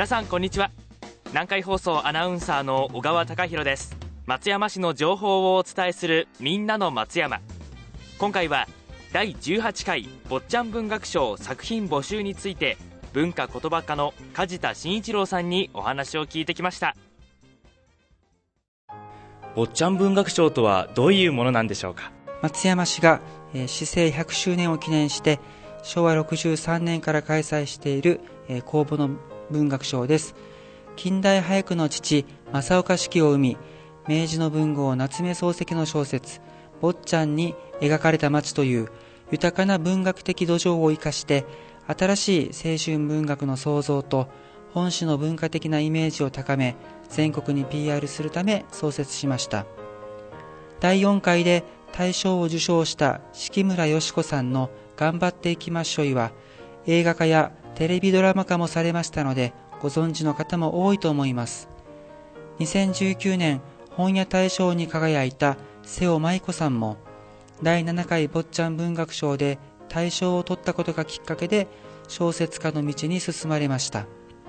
皆さんこんにちは。南海放送アナウンサーの小川貴博です。松山市の情報をお伝えするみんなの松山。今回は第18回坊ちゃん文学賞作品募集について文化言葉科の梶田真一郎さんにお話を聞いてきました。坊ちゃん文学賞とはどういうものなんでしょうか？松山市が、えー、市政100周年を記念して昭和63年から開催している、えー、公募の文学賞です。近代俳句の父正岡子規を生み明治の文豪夏目漱石の小説「坊ちゃん」に描かれた街という豊かな文学的土壌を生かして新しい青春文学の創造と本市の文化的なイメージを高め全国に PR するため創設しました。第4回で大賞を受賞した敷村よし子さんの「頑張っていきましょい」は映画化やテレビドラマ化もされましたのでご存知の方も多いと思います。2019年本屋大賞に輝いた瀬尾舞子さんも第7回坊ちゃん文学賞で大賞を取ったことがきっかけで小説家の道に進まれました。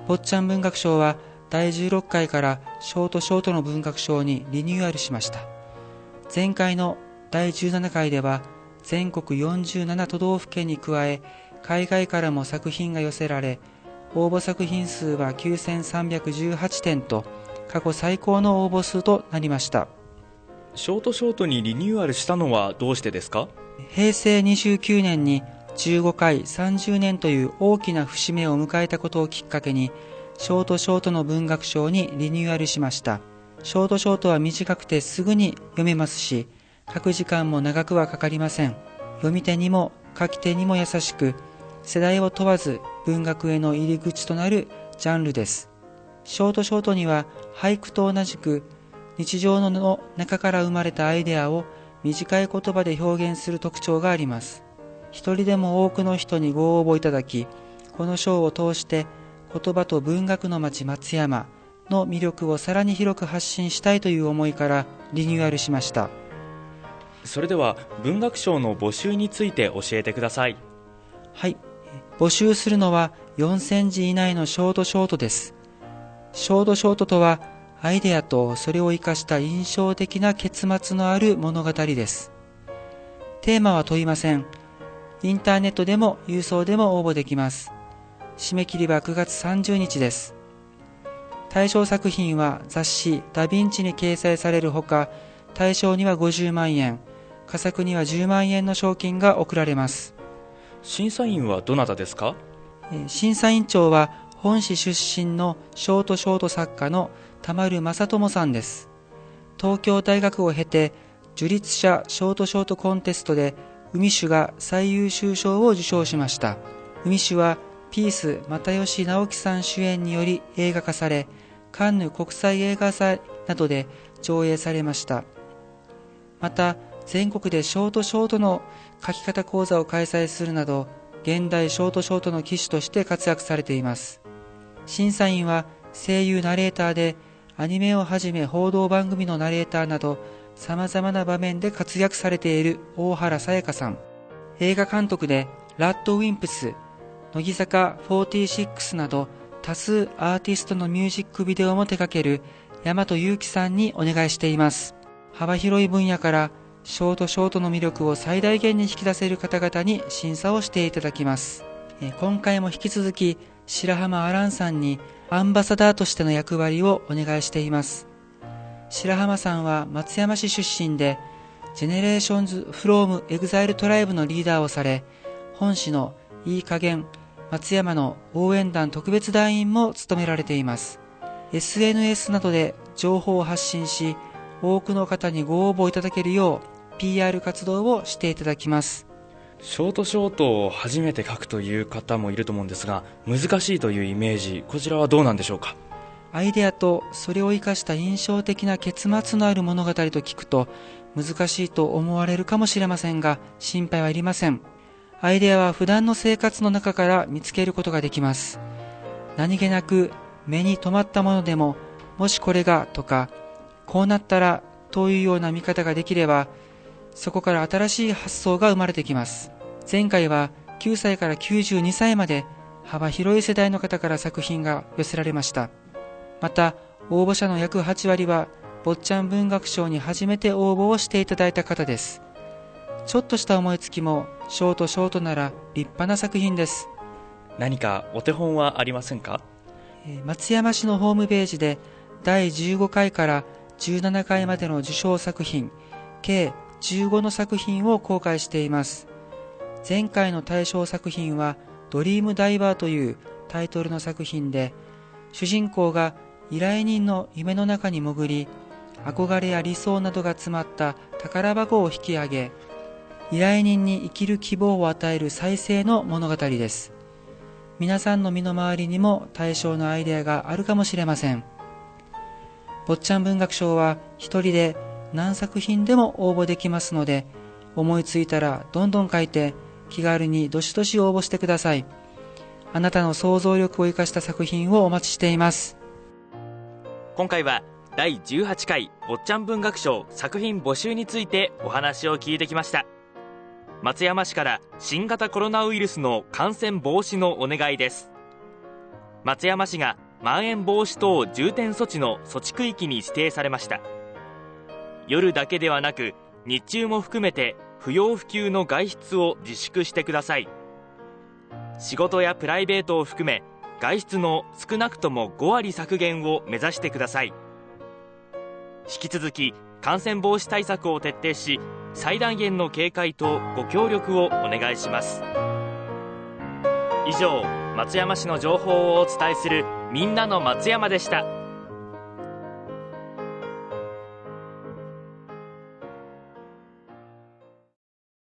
坊ちゃん文学賞は第16回からショートショートの文学賞にリニューアルしました。前回の第17回では全国47都道府県に加え海外からも作品が寄せられ応募作品数は9318点と過去最高の応募数となりました。ショートショートにリニューアルしたのはどうしてですか？平成29年に15回30年という大きな節目を迎えたことをきっかけにショートショートの文学賞にリニューアルしました。ショートショートは短くてすぐに読めますし書く時間も長くはかかりません。読み手にも書き手にも優しく世代を問わず文学への入り口となるジャンルです。ショートショートには俳句と同じく日常の中から生まれたアイデアを短い言葉で表現する特徴があります。一人でも多くの人にご応募いただきこの賞を通して言葉と文学の街松山の魅力をさらに広く発信したいという思いからリニューアルしました。それでは文学賞の募集について教えてください。はい募集するのは4000字以内のショートショートですショートショートとはアイデアとそれを生かした印象的な結末のある物語です。テーマは問いません。インターネットでも郵送でも応募できます。締め切りは9月30日です。対象作品は雑誌ダヴィンチに掲載されるほか、対象には50万円、佳作には10万円の賞金が贈られます。審査員はどなたですか？審査員長は本市出身のショートショート作家の田丸正智さんです。東京大学を経て、樹立者ショートショートコンテストで、海酒が最優秀賞を受賞しました。海酒は、ピース又吉直樹さん主演により映画化され、カンヌ国際映画祭などで上映されました。また、全国でショートショートの書き方講座を開催するなど、現代ショートショートの騎手として活躍されています。審査員は声優ナレーターでアニメをはじめ報道番組のナレーターなど様々な場面で活躍されている大原さやかさん。映画監督でラッドウィンプス、乃木坂46など多数アーティストのミュージックビデオも手掛ける大和祐樹さんにお願いしています。幅広い分野からショートショートの魅力を最大限に引き出せる方々に審査をしていただきます。今回も引き続き白濱亜嵐さんにアンバサダーとしての役割をお願いしています。白濱さんは松山市出身で、 GENERATIONS from EXILE TRIBE のリーダーをされ、本市のいい加減松山の応援団特別団員も務められています。SNS などで情報を発信し、多くの方にご応募いただけるよう PR 活動をしていただきます。ショートショートを初めて書くという方もいると思うんですが難しいというイメージこちらはどうなんでしょうか？アイデアとそれを生かした印象的な結末のある物語と聞くと難しいと思われるかもしれませんが心配はいりません。アイデアは普段の生活の中から見つけることができます。何気なく目に留まったものでももしこれがとかこうなったらというような見方ができればそこから新しい発想が生まれてきます。前回は9歳から92歳まで幅広い世代の方から作品が寄せられました。また応募者の約8割は坊ちゃん文学賞に初めて応募をしていただいた方です。ちょっとした思いつきもショートショートなら立派な作品です。何かお手本はありませんか？松山市のホームページで第15回から17回までの受賞作品計15の作品を公開しています。前回の対象作品はドリームダイバーというタイトルの作品で主人公が依頼人の夢の中に潜り憧れや理想などが詰まった宝箱を引き上げ依頼人に生きる希望を与える再生の物語です。皆さんの身の回りにも対象のアイデアがあるかもしれません。坊ちゃん文学賞は一人で何作品でも応募できますので思いついたらどんどん書いて気軽にどしどし応募してください。あなたの想像力を生かした作品をお待ちしています。今回は第18回坊ちゃん文学賞作品募集についてお話を聞いてきました。松山市から新型コロナウイルスの感染防止のお願いです。松山市がまん延防止等重点措置の措置区域に指定されました。夜だけではなく日中も含めて不要不急の外出を自粛してください。仕事やプライベートを含め外出の少なくとも5割削減を目指してください。引き続き感染防止対策を徹底し最大限の警戒とご協力をお願いします。以上松山市の情報をお伝えするみんなの松山でした。